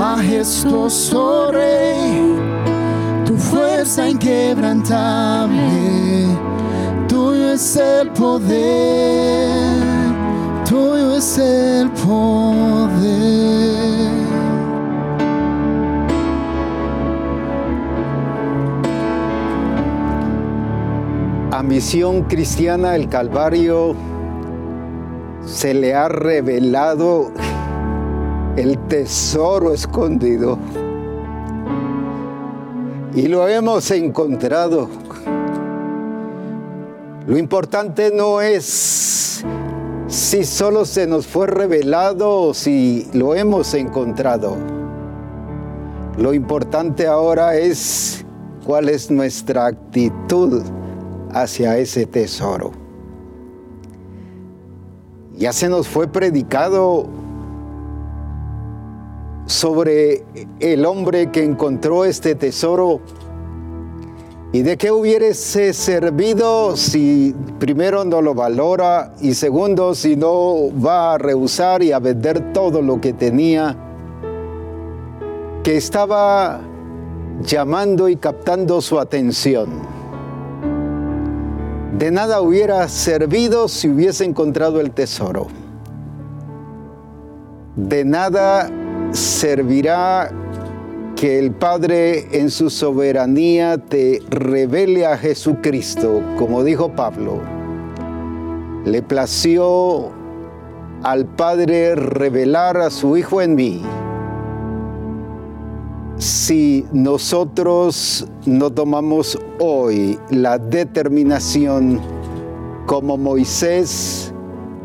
majestuoso Rey, tu fuerza inquebrantable, tuyo es el poder, tuyo es el poder. A Misión Cristiana el Calvario se le ha revelado el tesoro escondido. Y lo hemos encontrado. Lo importante no es si solo se nos fue revelado o si lo hemos encontrado. Lo importante ahora es cuál es nuestra actitud hacia ese tesoro. Ya se nos fue predicado sobre el hombre que encontró este tesoro y de qué hubiese servido si primero no lo valora y segundo si no va a rehusar y a vender todo lo que tenía, que estaba llamando y captando su atención. De nada hubiera servido si hubiese encontrado el tesoro. De nada servirá que el Padre en su soberanía te revele a Jesucristo, como dijo Pablo. Le plació al Padre revelar a su Hijo en mí. Si nosotros no tomamos hoy la determinación como Moisés,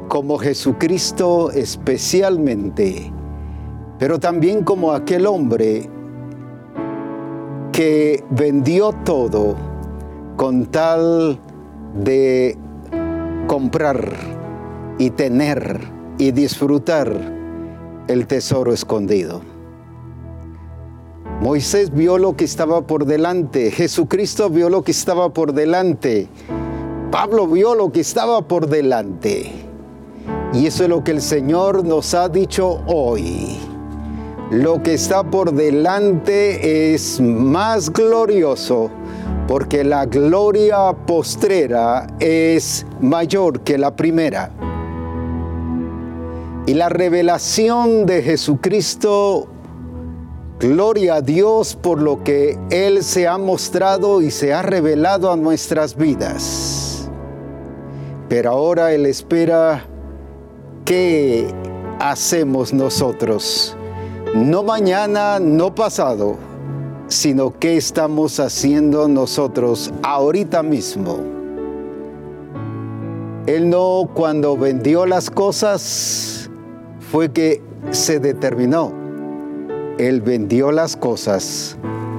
como Jesucristo especialmente, pero también como aquel hombre que vendió todo con tal de comprar y tener y disfrutar el tesoro escondido. Moisés vio lo que estaba por delante, Jesucristo vio lo que estaba por delante, Pablo vio lo que estaba por delante. Y eso es lo que el Señor nos ha dicho hoy. Lo que está por delante es más glorioso porque la gloria postrera es mayor que la primera. Y la revelación de Jesucristo, gloria a Dios por lo que Él se ha mostrado y se ha revelado a nuestras vidas. Pero ahora Él espera qué hacemos nosotros no mañana, no pasado, sino qué estamos haciendo nosotros ahorita mismo. Él no cuando vendió las cosas fue que se determinó. Él vendió las cosas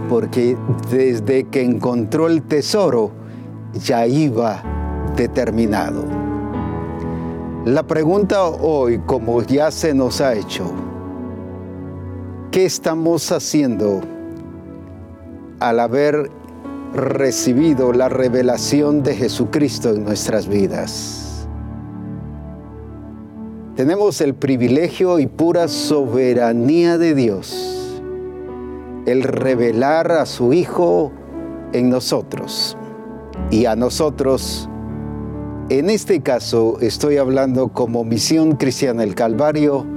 porque desde que encontró el tesoro ya iba determinado. La pregunta hoy, como ya se nos ha hecho, ¿Qué estamos haciendo al haber recibido la revelación de Jesucristo en nuestras vidas? Tenemos el privilegio y pura soberanía de Dios, el revelar a su Hijo en nosotros y a nosotros. En este caso estoy hablando como Misión Cristiana el Calvario,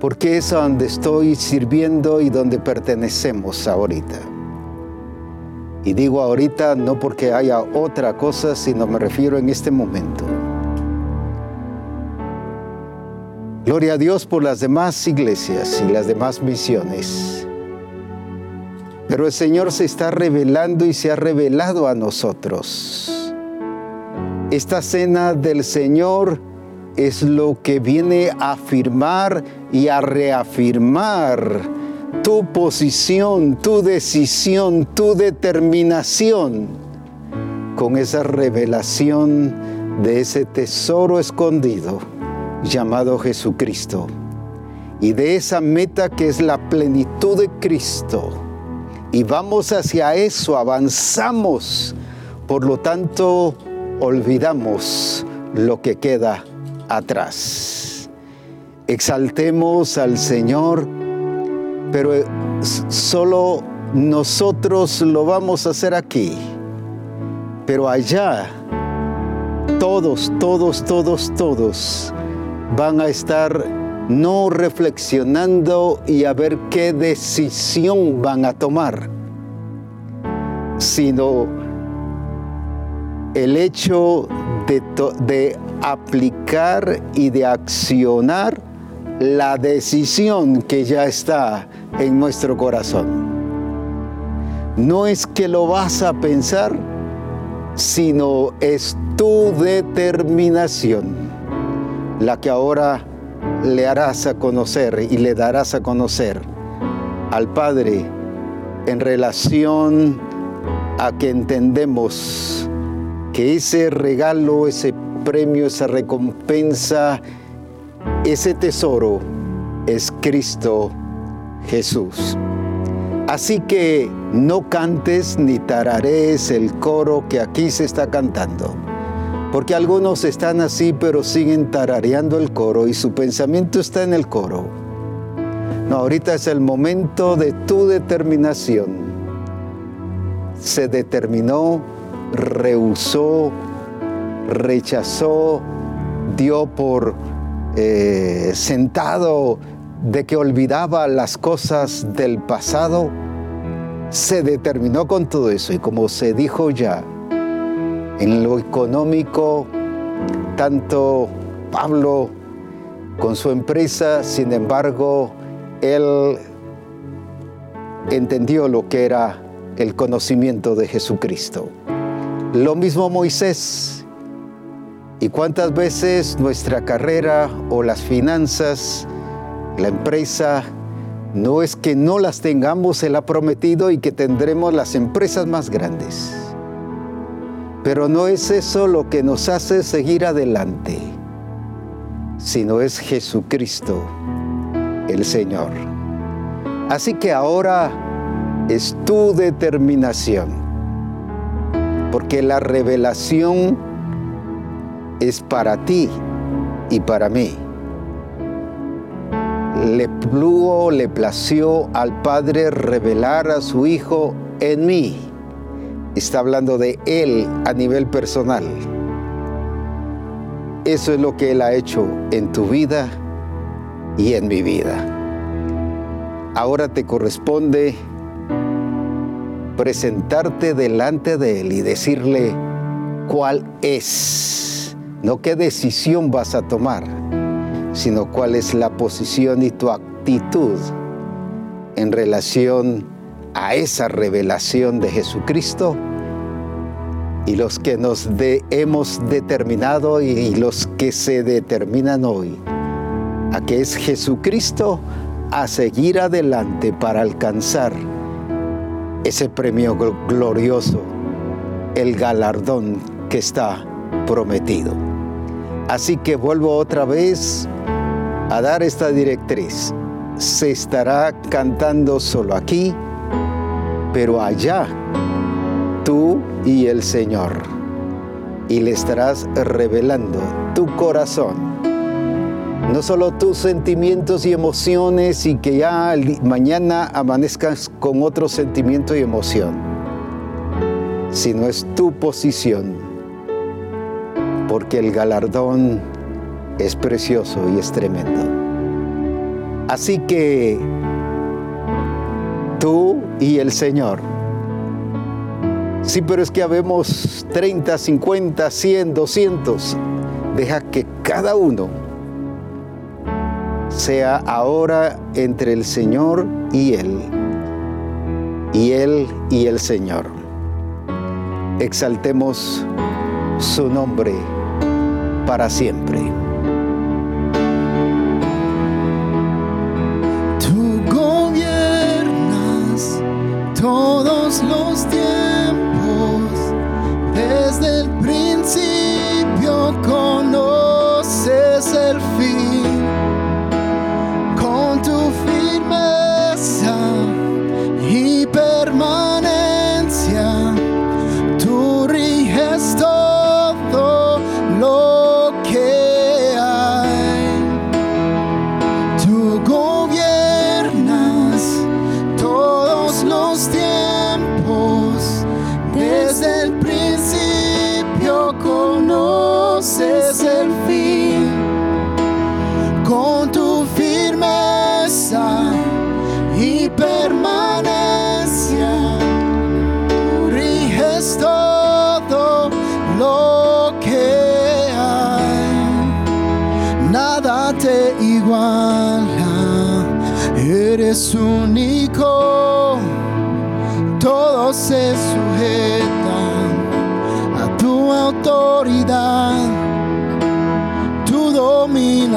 porque es donde estoy sirviendo y donde pertenecemos ahorita. Y digo ahorita no porque haya otra cosa, sino me refiero en este momento. Gloria a Dios por las demás iglesias y las demás misiones. Pero el Señor se está revelando y se ha revelado a nosotros. Esta cena del Señor es lo que viene a afirmar y a reafirmar tu posición, tu decisión, tu determinación con esa revelación de ese tesoro escondido llamado Jesucristo y de esa meta que es la plenitud de Cristo. Y vamos hacia eso, avanzamos. Por lo tanto, olvidamos lo que queda atrás. Exaltemos al Señor pero eh, solo nosotros lo vamos a hacer aquí. Pero allá, todos, todos, todos, todos van a estar no reflexionando y a ver qué decisión van a tomar, sino el hecho de, aplicar y de accionar la decisión que ya está en nuestro corazón. No es que lo vas a pensar, sino es tu determinación la que ahora le harás a conocer y le darás a conocer al Padre en relación a que entendemos que ese regalo, ese premio, esa recompensa, ese tesoro es Cristo Jesús. Así que no cantes ni tararees el coro que aquí se está cantando. Porque algunos están así pero siguen tarareando el coro y su pensamiento está en el coro. No, ahorita es el momento de tu determinación. Se determinó, rehusó, rechazó, dio por eh, sentado de que olvidaba las cosas del pasado, se determinó con todo eso y como se dijo ya, en lo económico, tanto Pablo con su empresa, sin embargo, él entendió lo que era el conocimiento de Jesucristo. Lo mismo Moisés. ¿Y cuántas veces nuestra carrera o las finanzas, la empresa, no es que no las tengamos, Él ha prometido y que tendremos las empresas más grandes? Pero no es eso lo que nos hace seguir adelante, sino es Jesucristo, el Señor. Así que ahora es tu determinación, porque la revelación es para ti y para mí. Le plugo, le plació al Padre revelar a su Hijo en mí está hablando de Él a nivel personal. Eso es lo que Él ha hecho en tu vida y en mi vida. Ahora te corresponde presentarte delante de Él y decirle cuál es, no qué decisión vas a tomar, sino cuál es la posición y tu actitud en relación a esa revelación de Jesucristo y los que nos hemos determinado y los que se determinan hoy a que es Jesucristo a seguir adelante para alcanzar ese premio glorioso, el galardón que está prometido. Así que vuelvo otra vez a dar esta directriz. Se estará cantando solo aquí, pero allá tú y el Señor. Y le estarás revelando tu corazón. No solo tus sentimientos y emociones y que ya mañana amanezcas con otro sentimiento y emoción, sino es tu posición. Porque el galardón es precioso y es tremendo. Así que tú y el Señor Sí, pero es que habemos 30, 50, 100, 200. Deja que cada uno sea ahora entre el Señor y Él. Y Él y el Señor. Exaltemos su nombre para siempre.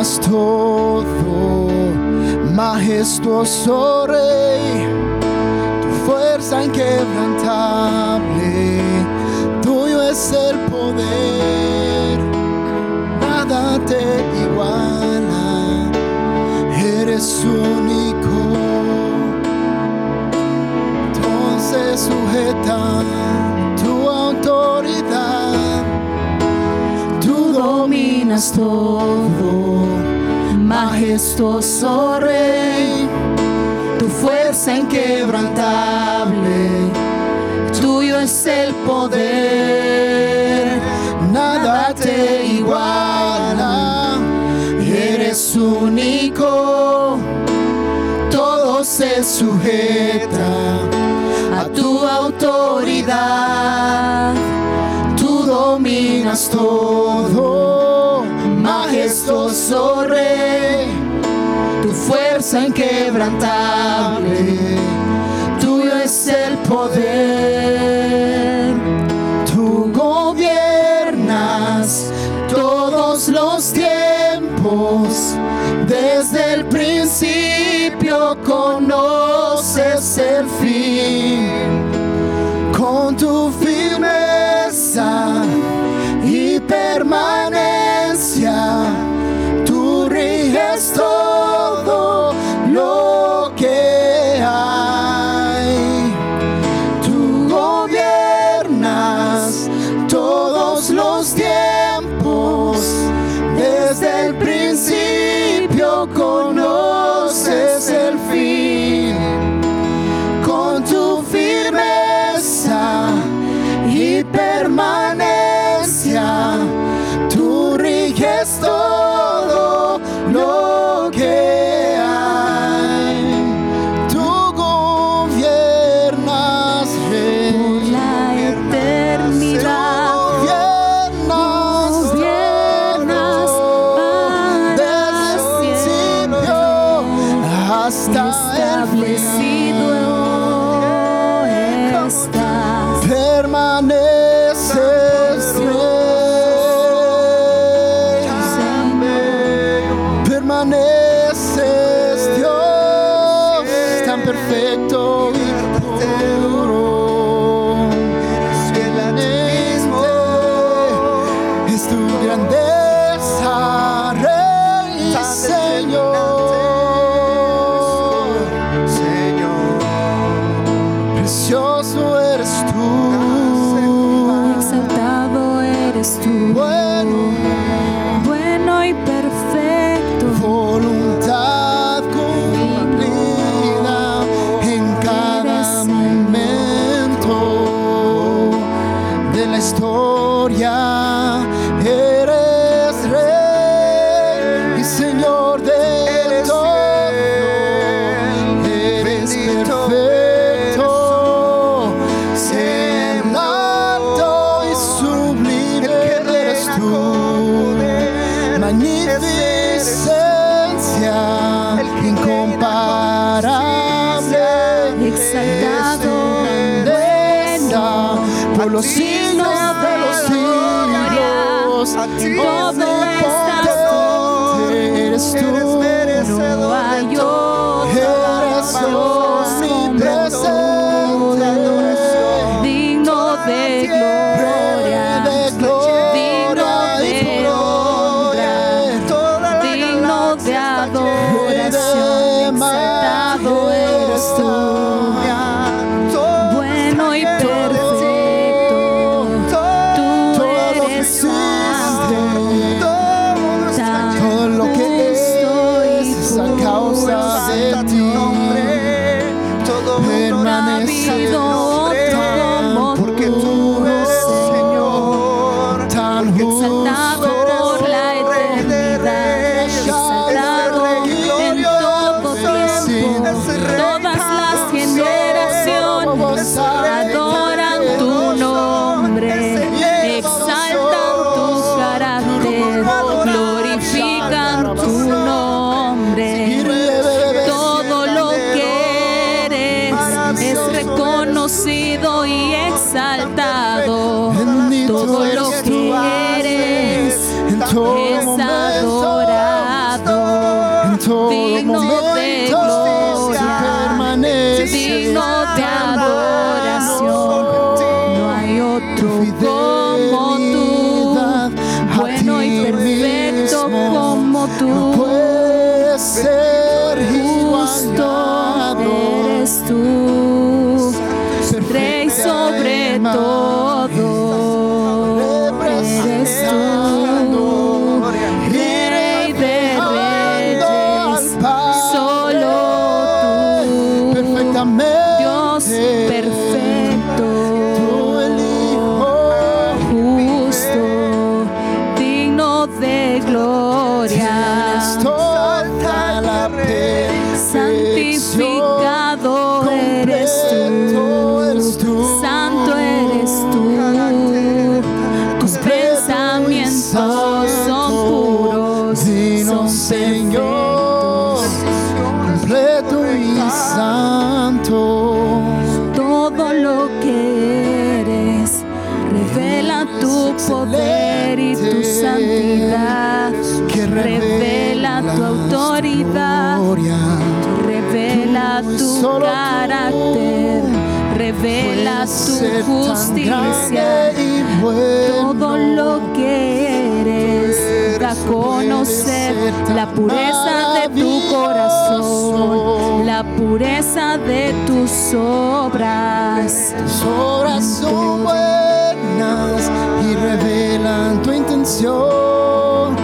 Dominas todo, majestuoso Rey, tu fuerza inquebrantable, tuyo es el poder, nada te iguala, eres único. Entonces sujeta todo, majestuoso Rey, tu fuerza inquebrantable, tuyo es el poder, nada te iguala, eres único, todo se sujeta a tu autoridad, tú dominas todo, tu fuerza inquebrantable, tuyo es el poder, tú gobiernas todos los tiempos, desde el principio conoces el fin, Exaltado, grandeza, por los siglos de los siglos. gloria. Todo estás eres tú, No hay otro eres omnipresente. digno de sobre ser justicia. y bueno. Todo lo que eres da a conocer la pureza de tu corazón, la pureza de tus obras. Tus obras son buenas y revelan tu intención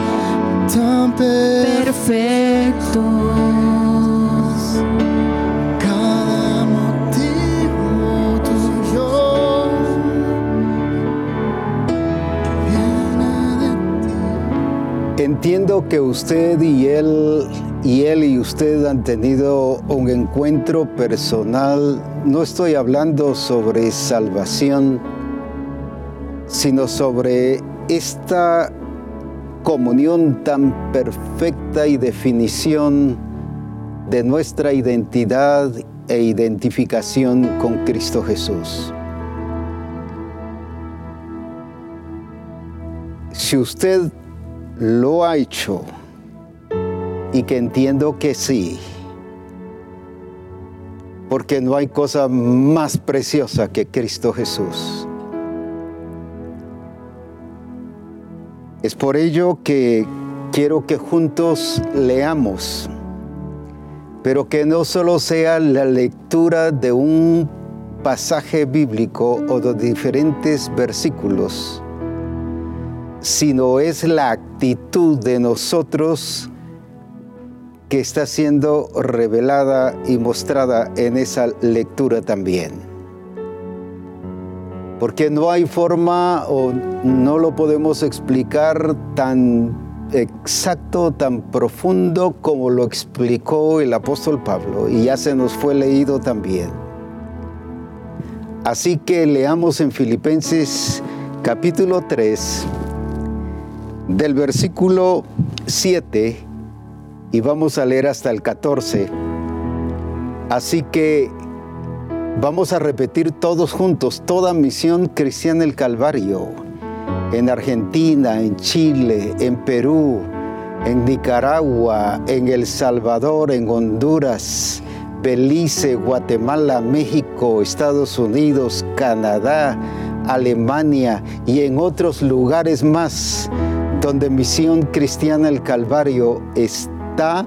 tan Perfectos. Entiendo que usted y él y él y usted han tenido un encuentro personal. No estoy hablando sobre salvación, sino sobre esta comunión tan perfecta y definición de nuestra identidad e identificación con Cristo Jesús. Si usted lo ha hecho, y que entiendo que sí, porque no hay cosa más preciosa que Cristo Jesús. Es por ello que quiero que juntos leamos, pero que no solo sea la lectura de un pasaje bíblico o de diferentes versículos, sino es la actitud de nosotros que está siendo revelada y mostrada en esa lectura también. Porque no hay forma o no lo podemos explicar tan exacto, tan profundo como lo explicó el apóstol Pablo y ya se nos fue leído también. Así que leamos en Filipenses capítulo 3 del versículo 7 y vamos a leer hasta el 14. Así que vamos a repetir todos juntos toda misión cristiana el Calvario, en Argentina, en Chile, en Perú, en Nicaragua, en El Salvador, en Honduras, Belice, Guatemala, México, Estados Unidos, Canadá, Alemania y en otros lugares más donde Misión Cristiana el Calvario está,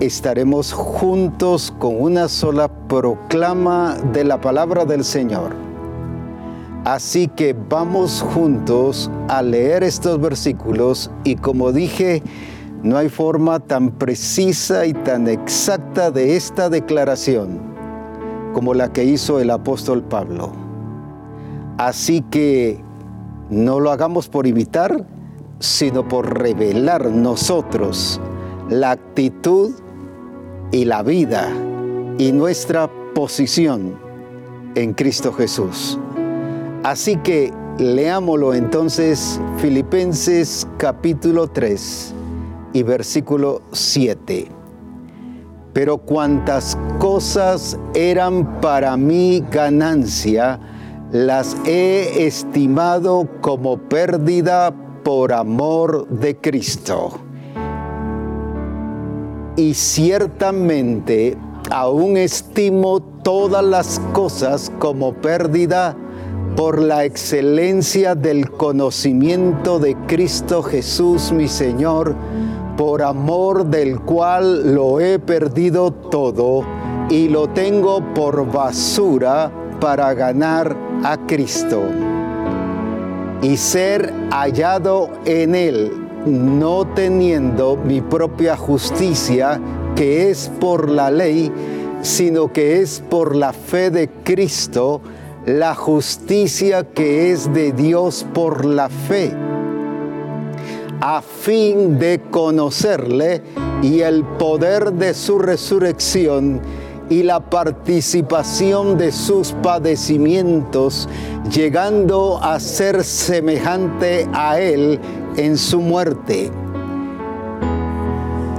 estaremos juntos con una sola proclama de la palabra del Señor. Así que vamos juntos a leer estos versículos y como dije, no hay forma tan precisa y tan exacta de esta declaración como la que hizo el apóstol Pablo. Así que no lo hagamos por imitar, sino por revelar nosotros la actitud y la vida y nuestra posición en Cristo Jesús. Así que leámoslo entonces Filipenses capítulo 3 y versículo 7. pero cuantas cosas eran para mí ganancia, las he estimado como pérdida por amor de Cristo. Y ciertamente aún estimo todas las cosas como pérdida por la excelencia del conocimiento de Cristo Jesús mi Señor, por amor del cual lo he perdido todo y lo tengo por basura para ganar a Cristo y ser hallado en Él, no teniendo mi propia justicia, que es por la ley, sino que es por la fe de Cristo, la justicia que es de Dios por la fe a fin de conocerle y el poder de su resurrección y la participación de sus padecimientos, llegando a ser semejante a Él en su muerte.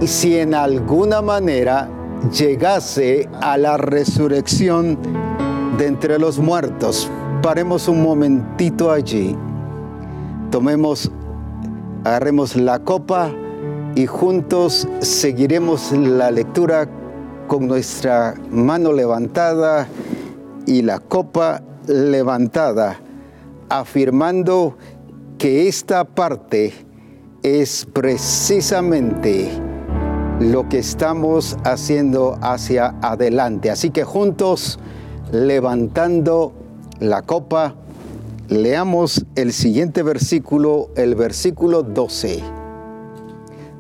Y si en alguna manera llegase a la resurrección de entre los muertos, paremos un momentito allí, tomemos agarremos la copa y juntos seguiremos la lectura con nuestra mano levantada y la copa levantada, afirmando que esta parte es precisamente lo que estamos haciendo hacia adelante. Así que juntos, levantando la copa, Leamos el siguiente versículo, el versículo 12.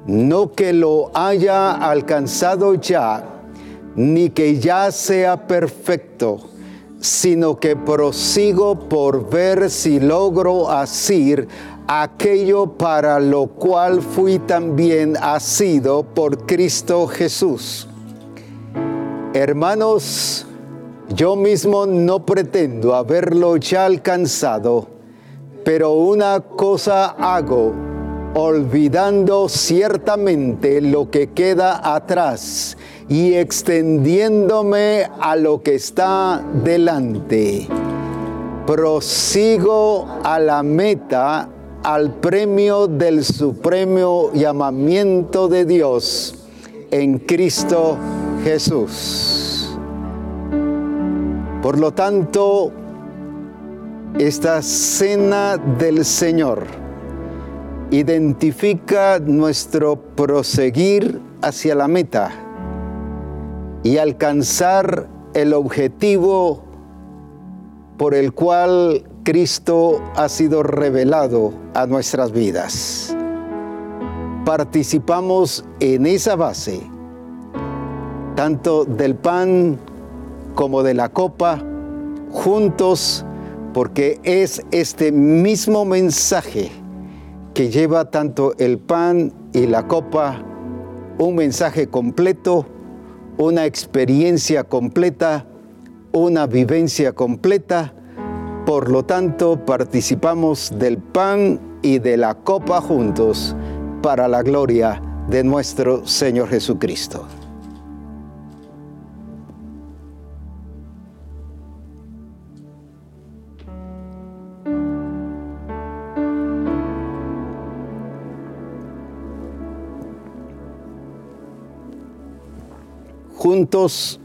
No que lo haya alcanzado ya, ni que ya sea perfecto, sino que prosigo por ver si logro asir aquello para lo cual fui también asido por Cristo Jesús. Hermanos, yo mismo no pretendo haberlo ya alcanzado, pero una cosa hago, olvidando ciertamente lo que queda atrás y extendiéndome a lo que está delante. Prosigo a la meta, al premio del supremo llamamiento de Dios en Cristo Jesús. Por lo tanto, esta cena del Señor identifica nuestro proseguir hacia la meta y alcanzar el objetivo por el cual Cristo ha sido revelado a nuestras vidas. Participamos en esa base, tanto del pan como de la copa juntos porque es este mismo mensaje que lleva tanto el pan y la copa, un mensaje completo, una experiencia completa, una vivencia completa. Por lo tanto, participamos del pan y de la copa juntos para la gloria de nuestro Señor Jesucristo. Juntos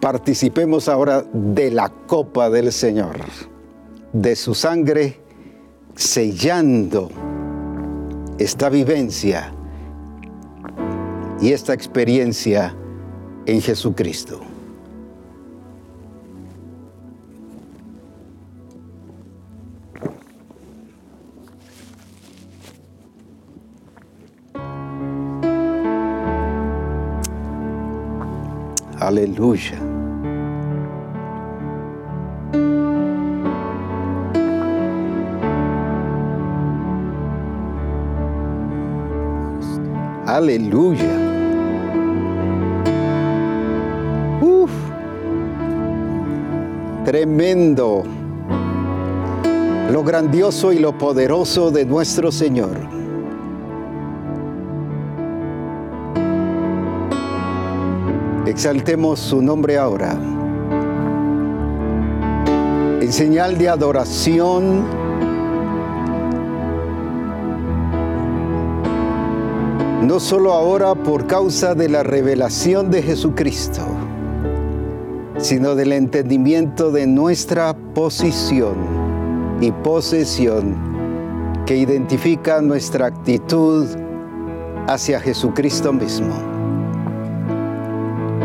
participemos ahora de la copa del Señor, de su sangre, sellando esta vivencia y esta experiencia en Jesucristo. Aleluya. Aleluya. Uf. Tremendo. Lo grandioso y lo poderoso de nuestro Señor. Exaltemos su nombre ahora. En señal de adoración, no solo ahora por causa de la revelación de Jesucristo, sino del entendimiento de nuestra posición y posesión que identifica nuestra actitud hacia Jesucristo mismo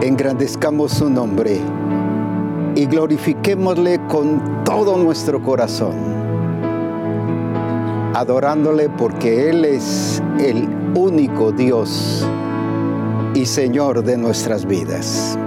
engrandezcamos su nombre y glorifiquémosle con todo nuestro corazón, adorándole porque Él es el único Dios y Señor de nuestras vidas.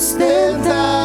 sustentar.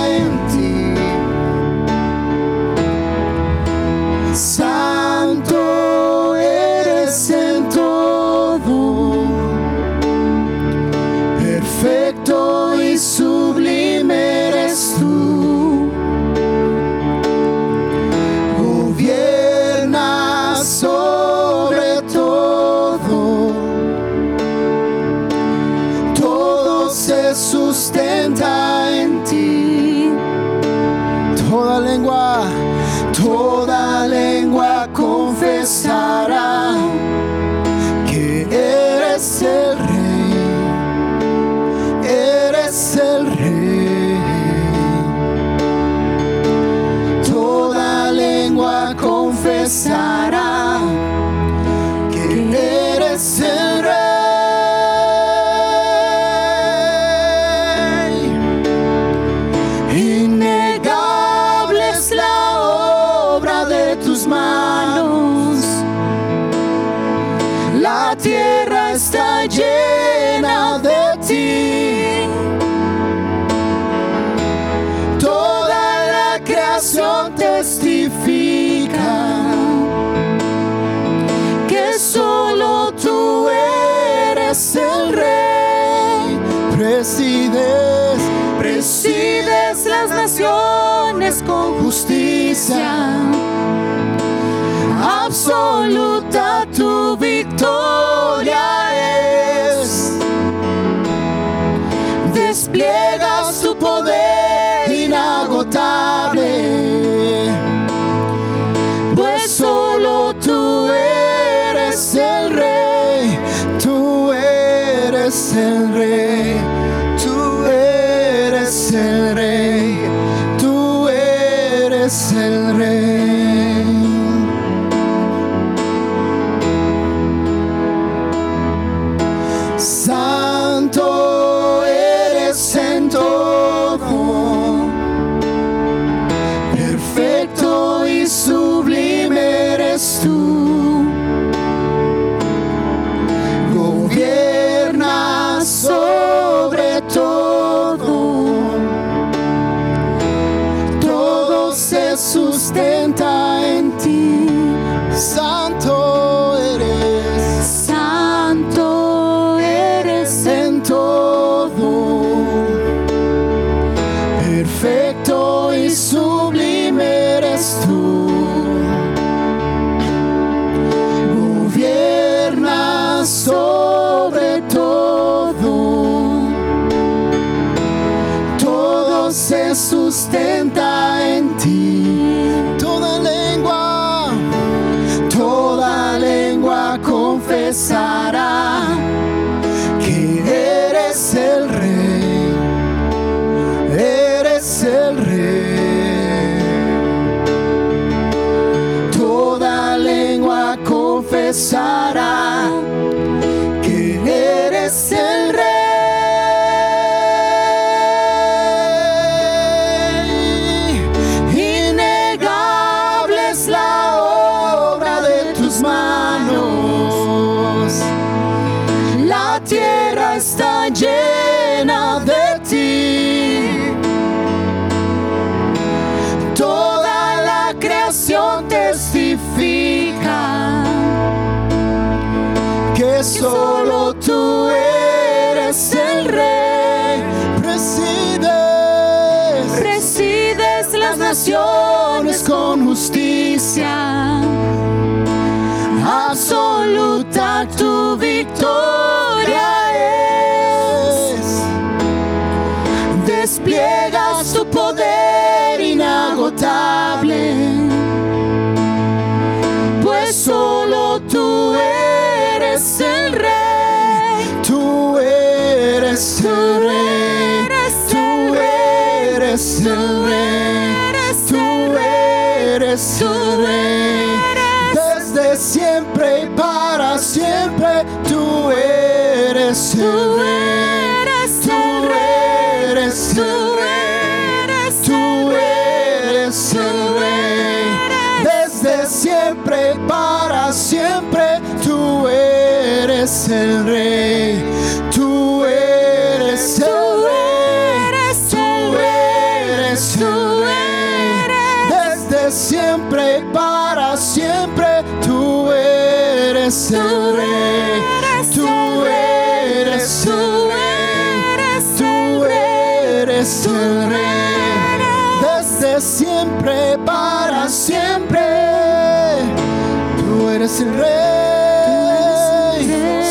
despliega su poder inagotable, pues solo tú eres el rey, tú eres el dazu wie Tú eres, tú eres, tú eres, tú eres el rey. desde siempre, para siempre tú eres el rey. siempre, para siempre. Tú eres el rey,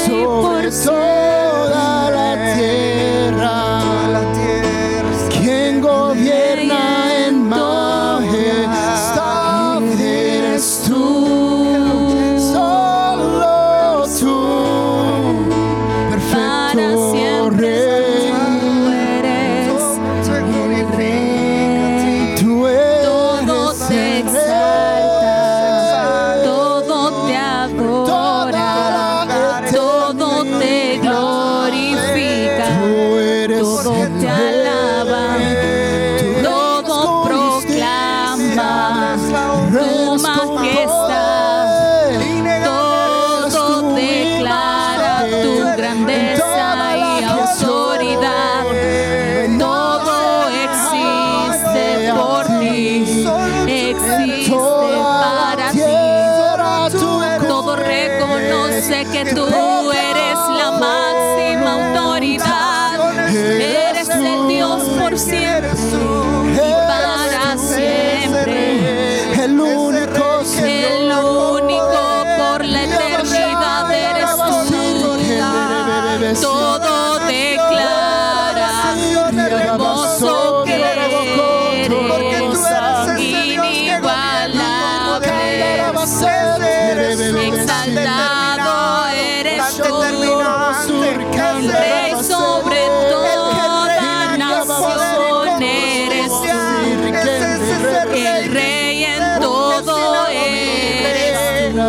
sobre todo.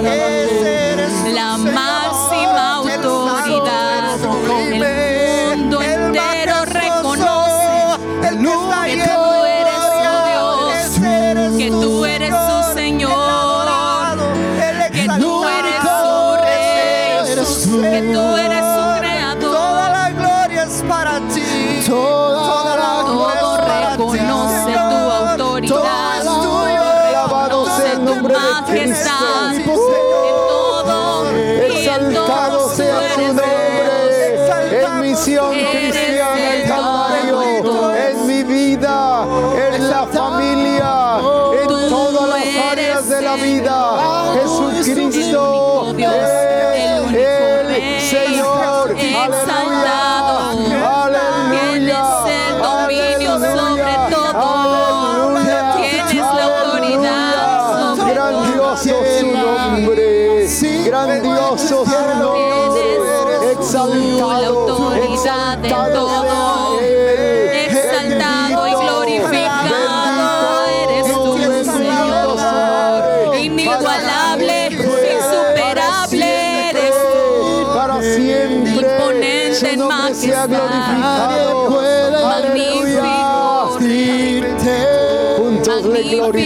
Ese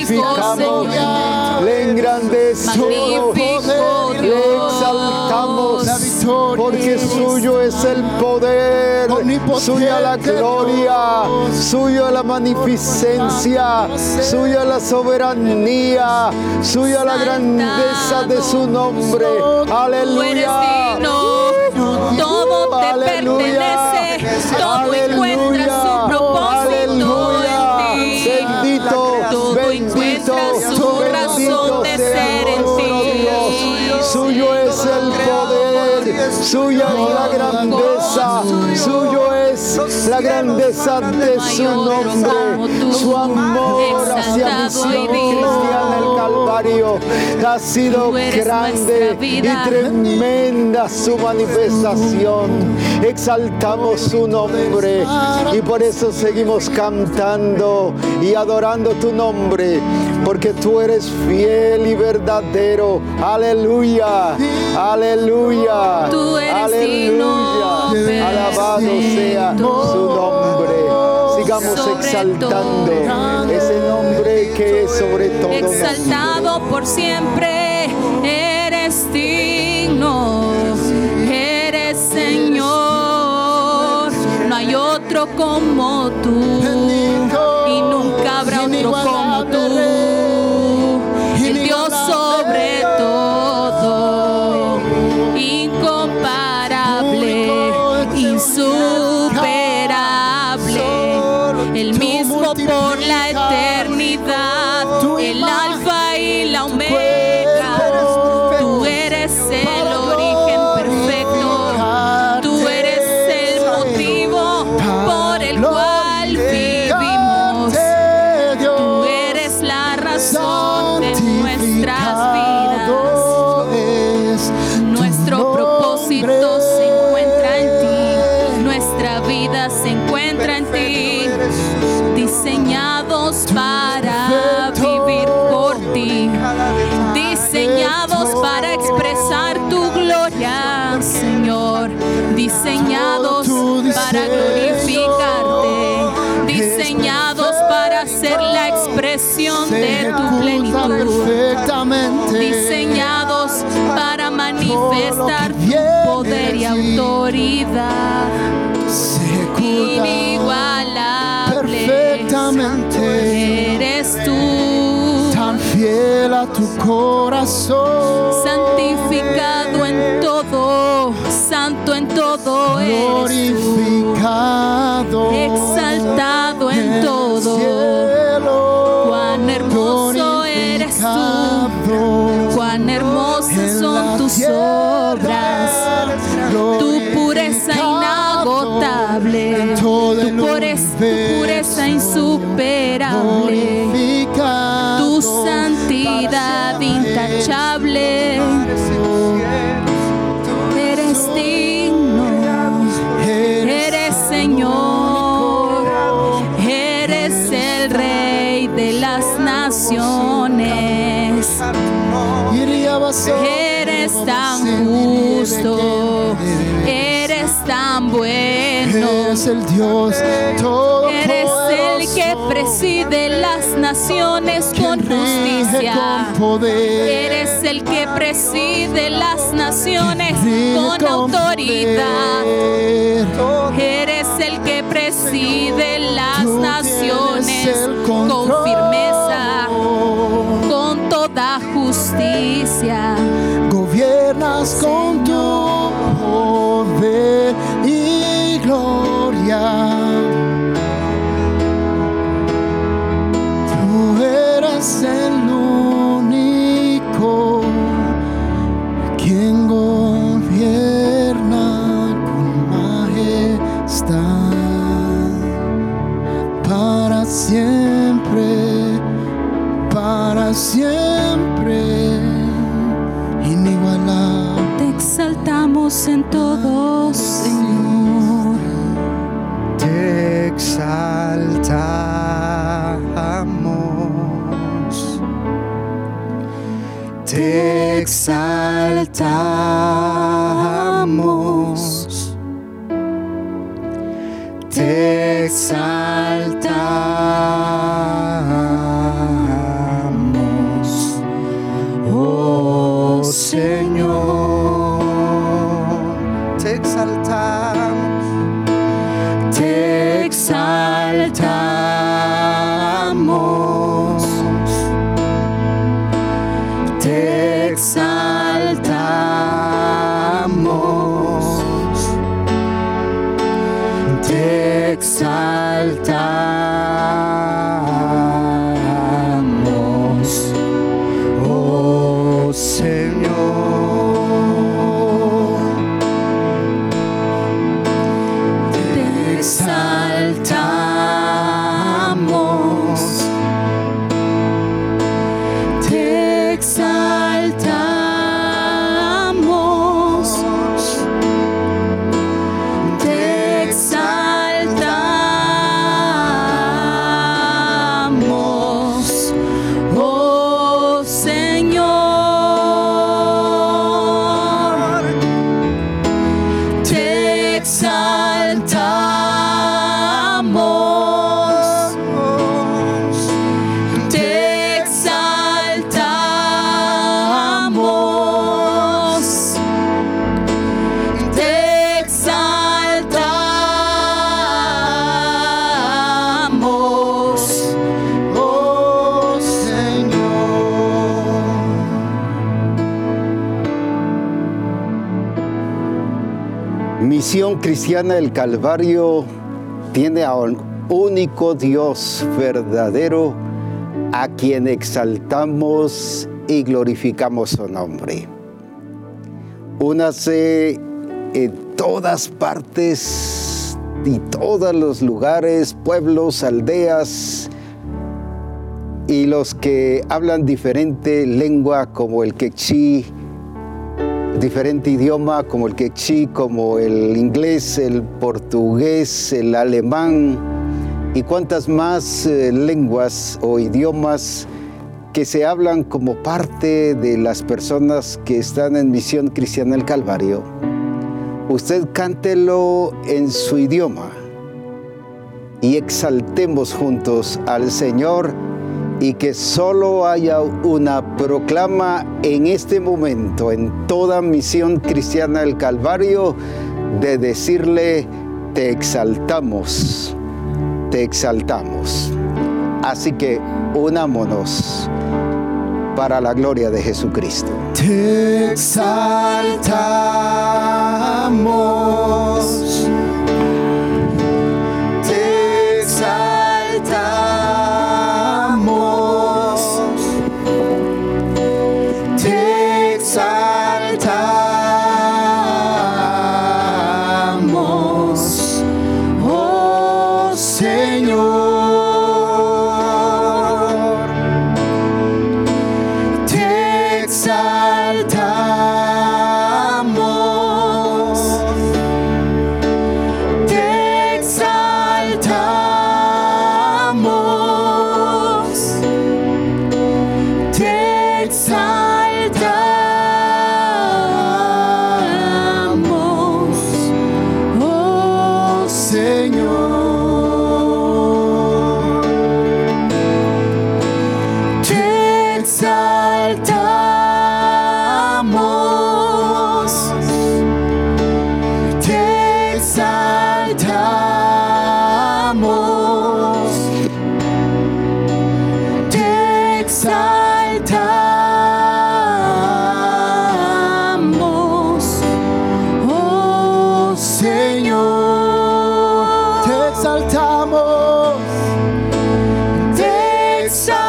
glorificamos, le engrandecemos, le exaltamos, porque suyo es el poder, suya la gloria, suya la magnificencia, suya la soberanía, suya la grandeza de su nombre. Aleluya. Suya es la grandeza, suyo es la grandeza de su nombre, su amor hacia misión cristiana el Calvario ha sido grande y tremenda su manifestación. Exaltamos su nombre y por eso seguimos cantando y adorando tu nombre, porque tú eres fiel y verdadero. Aleluya, aleluya, aleluya. Alabado sea su nombre. Sigamos exaltando ese nombre que es sobre todo. Exaltado por siempre, eres digno, eres Señor. No hay otro como tú y nunca habrá otro como corazón. Santificado en todo, santo en todo eres tú. Exaltado en todo. Cuán hermoso eres tú. eres el Dios todo Eres el que preside las naciones con justicia. Eres el que preside las naciones con autoridad. salta. Del Calvario tiene a un único Dios verdadero a quien exaltamos y glorificamos su nombre. Únase en todas partes y todos los lugares, pueblos, aldeas y los que hablan diferente lengua como el quechí, diferente idioma como el quechí, como el inglés, el portugués, el alemán y cuantas más eh, lenguas o idiomas que se hablan como parte de las personas que están en Misión Cristiana del Calvario. Usted cántelo en su idioma y exaltemos juntos al Señor y que solo haya una proclama en este momento, en toda misión cristiana del Calvario, de decirle, te exaltamos, te exaltamos. Así que unámonos para la gloria de Jesucristo. Te exaltamos. Te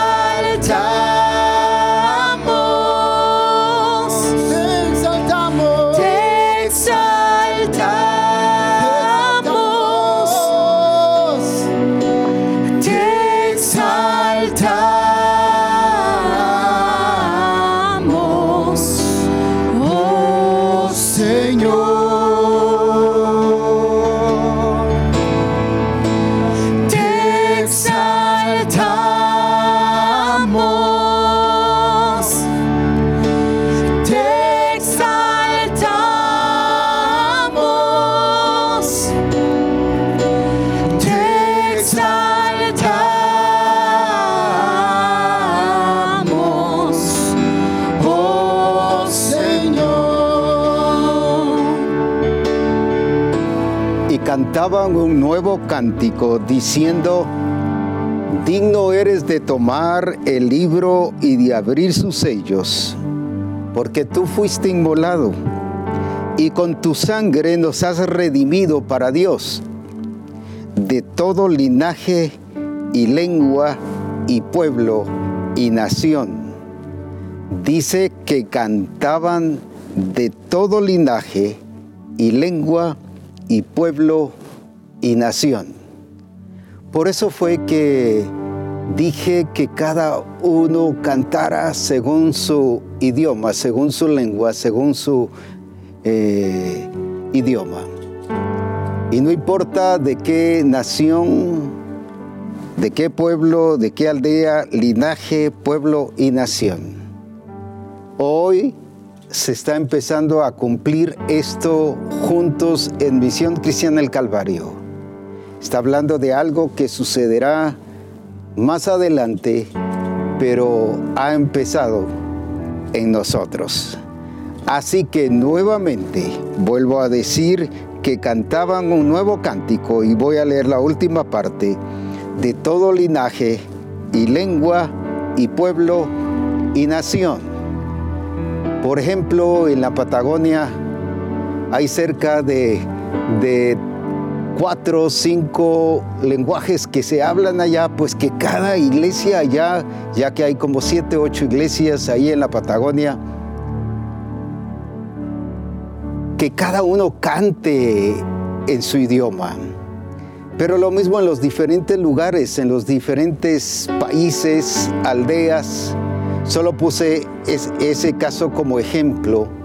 cántico diciendo, digno eres de tomar el libro y de abrir sus sellos, porque tú fuiste inmolado y con tu sangre nos has redimido para Dios de todo linaje y lengua y pueblo y nación. Dice que cantaban de todo linaje y lengua y pueblo y nación. Por eso fue que dije que cada uno cantara según su idioma, según su lengua, según su eh, idioma. Y no importa de qué nación, de qué pueblo, de qué aldea, linaje, pueblo y nación. Hoy se está empezando a cumplir esto juntos en Misión Cristiana del Calvario. Está hablando de algo que sucederá más adelante, pero ha empezado en nosotros. Así que nuevamente vuelvo a decir que cantaban un nuevo cántico y voy a leer la última parte de todo linaje y lengua y pueblo y nación. Por ejemplo, en la Patagonia hay cerca de cuatro o cinco lenguajes que se hablan allá, pues que cada iglesia allá, ya que hay como siete, ocho iglesias ahí en la Patagonia, que cada uno cante en su idioma. Pero lo mismo en los diferentes lugares, en los diferentes países, aldeas. Solo puse ese caso como ejemplo.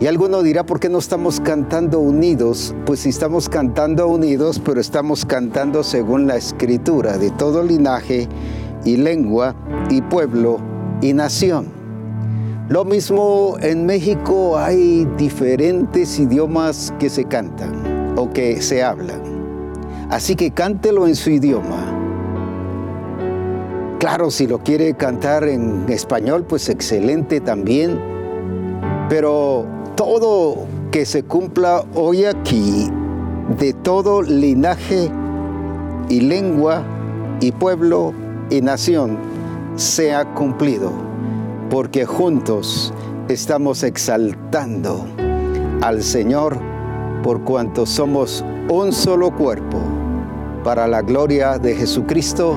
Y alguno dirá, ¿por qué no estamos cantando unidos? Pues si estamos cantando unidos, pero estamos cantando según la escritura de todo linaje y lengua y pueblo y nación. Lo mismo en México hay diferentes idiomas que se cantan o que se hablan. Así que cántelo en su idioma. Claro, si lo quiere cantar en español, pues excelente también. Pero todo que se cumpla hoy aquí, de todo linaje y lengua y pueblo y nación, sea cumplido, porque juntos estamos exaltando al Señor por cuanto somos un solo cuerpo para la gloria de Jesucristo,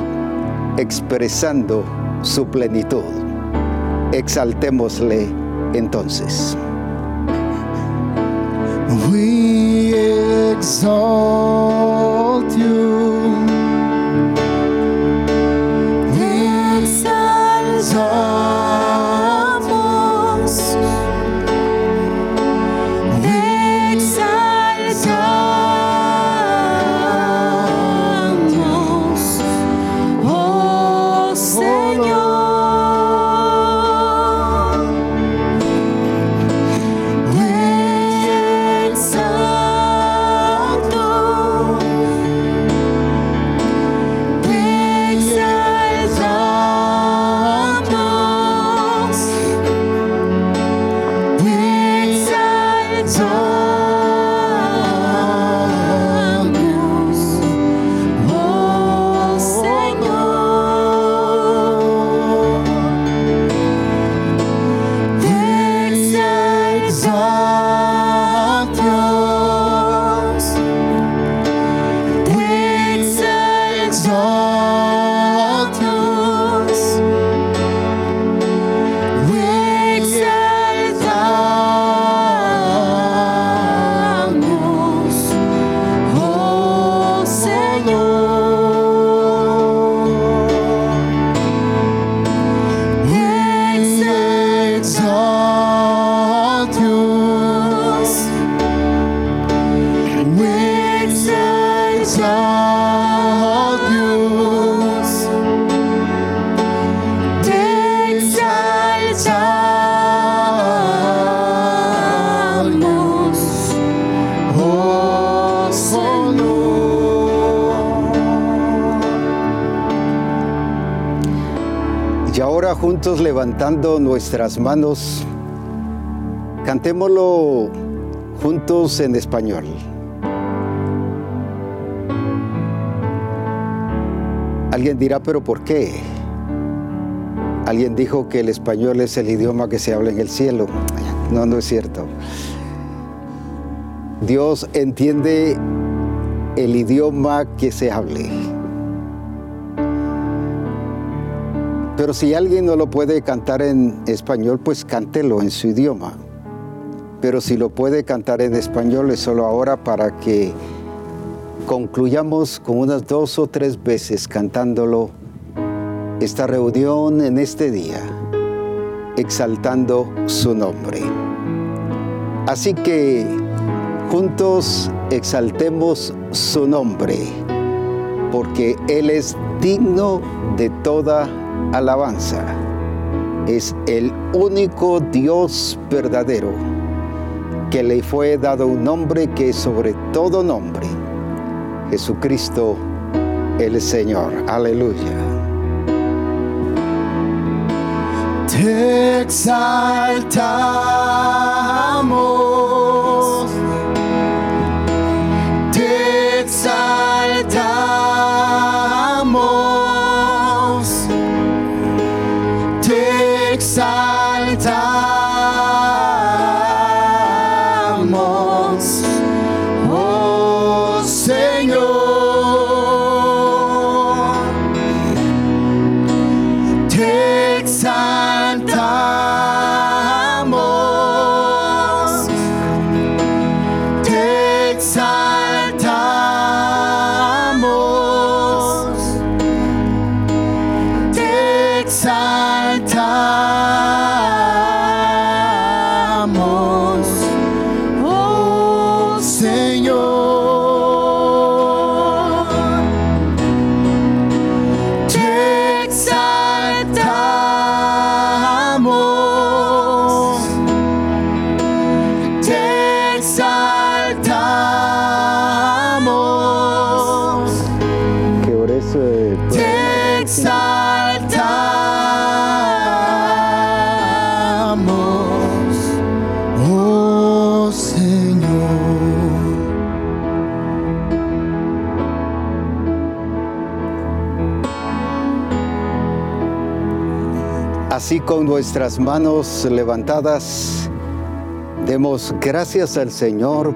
expresando su plenitud. Exaltémosle entonces. We exalt you. Juntos levantando nuestras manos, cantémoslo juntos en español. Alguien dirá, pero ¿por qué? Alguien dijo que el español es el idioma que se habla en el cielo. No, no es cierto. Dios entiende el idioma que se hable. Pero si alguien no lo puede cantar en español, pues cántelo en su idioma. Pero si lo puede cantar en español, es solo ahora para que concluyamos con unas dos o tres veces cantándolo esta reunión en este día, exaltando su nombre. Así que juntos exaltemos su nombre, porque Él es digno de toda alabanza. Es el único Dios verdadero, que le fue dado un nombre que sobre todo nombre, Jesucristo el Señor. Aleluya. Nuestras manos levantadas, demos gracias al Señor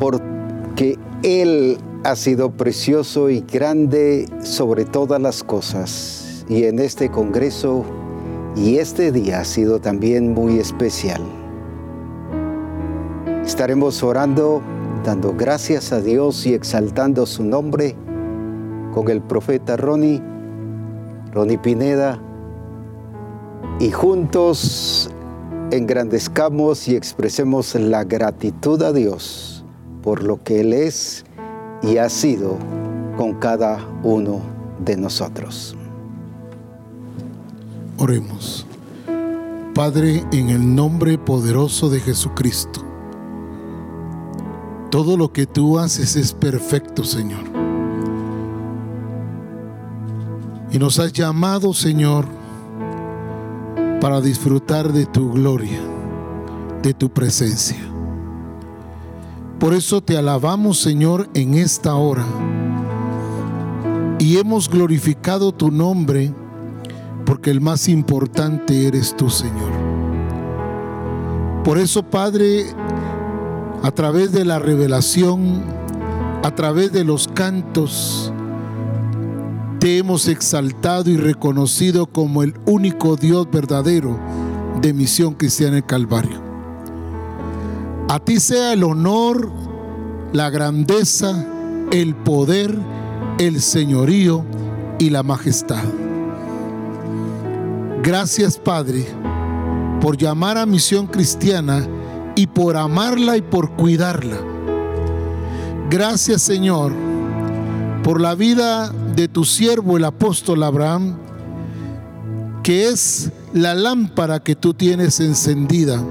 porque Él ha sido precioso y grande sobre todas las cosas. Y en este Congreso y este día ha sido también muy especial. Estaremos orando, dando gracias a Dios y exaltando su nombre con el profeta Ronnie Ronnie Pineda, y juntos engrandezcamos y expresemos la gratitud a Dios por lo que Él es y ha sido con cada uno de nosotros. Oremos. Padre, en el nombre poderoso de Jesucristo, todo lo que tú haces es perfecto, Señor. Y nos has llamado, Señor, para disfrutar de tu gloria, de tu presencia. Por eso te alabamos, Señor, en esta hora. Y hemos glorificado tu nombre porque el más importante eres tú, Señor. Por eso, Padre, a través de la revelación, a través de los cantos, te hemos exaltado y reconocido como el único Dios verdadero de Misión Cristiana en Calvario. A ti sea el honor, la grandeza, el poder, el señorío y la majestad. Gracias Padre por llamar a Misión Cristiana y por amarla y por cuidarla. Gracias Señor por la vida de tu siervo el apóstol Abraham, que es la lámpara que tú tienes encendida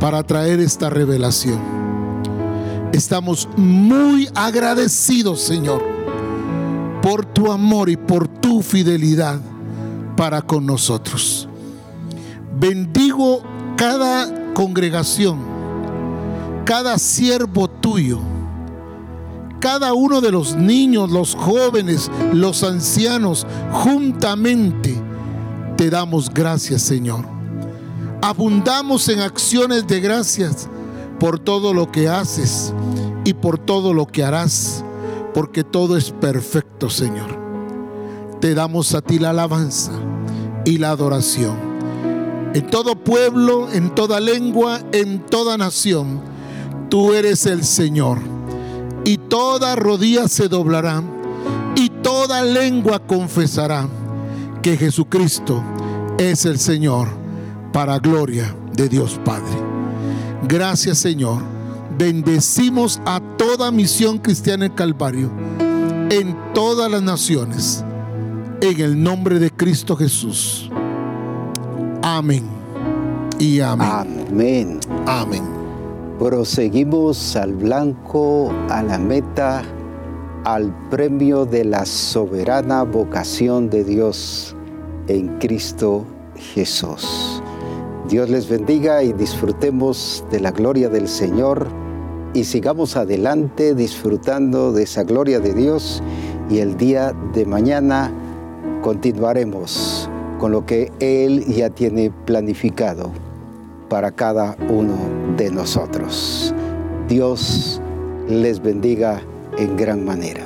para traer esta revelación. Estamos muy agradecidos, Señor, por tu amor y por tu fidelidad para con nosotros. Bendigo cada congregación, cada siervo tuyo cada uno de los niños, los jóvenes, los ancianos, juntamente te damos gracias, Señor. Abundamos en acciones de gracias por todo lo que haces y por todo lo que harás, porque todo es perfecto, Señor. Te damos a ti la alabanza y la adoración. En todo pueblo, en toda lengua, en toda nación, tú eres el Señor y toda rodilla se doblará y toda lengua confesará que Jesucristo es el Señor para gloria de Dios Padre. Gracias Señor. Bendecimos a toda misión cristiana en Calvario, en todas las naciones, en el nombre de Cristo Jesús. Amén. Y amén. Amén. Amén. Proseguimos al blanco, a la meta, al premio de la soberana vocación de Dios en Cristo Jesús. Dios les bendiga y disfrutemos de la gloria del Señor y sigamos adelante disfrutando de esa gloria de Dios y el día de mañana continuaremos con lo que Él ya tiene planificado para cada uno de nosotros. Dios les bendiga en gran manera.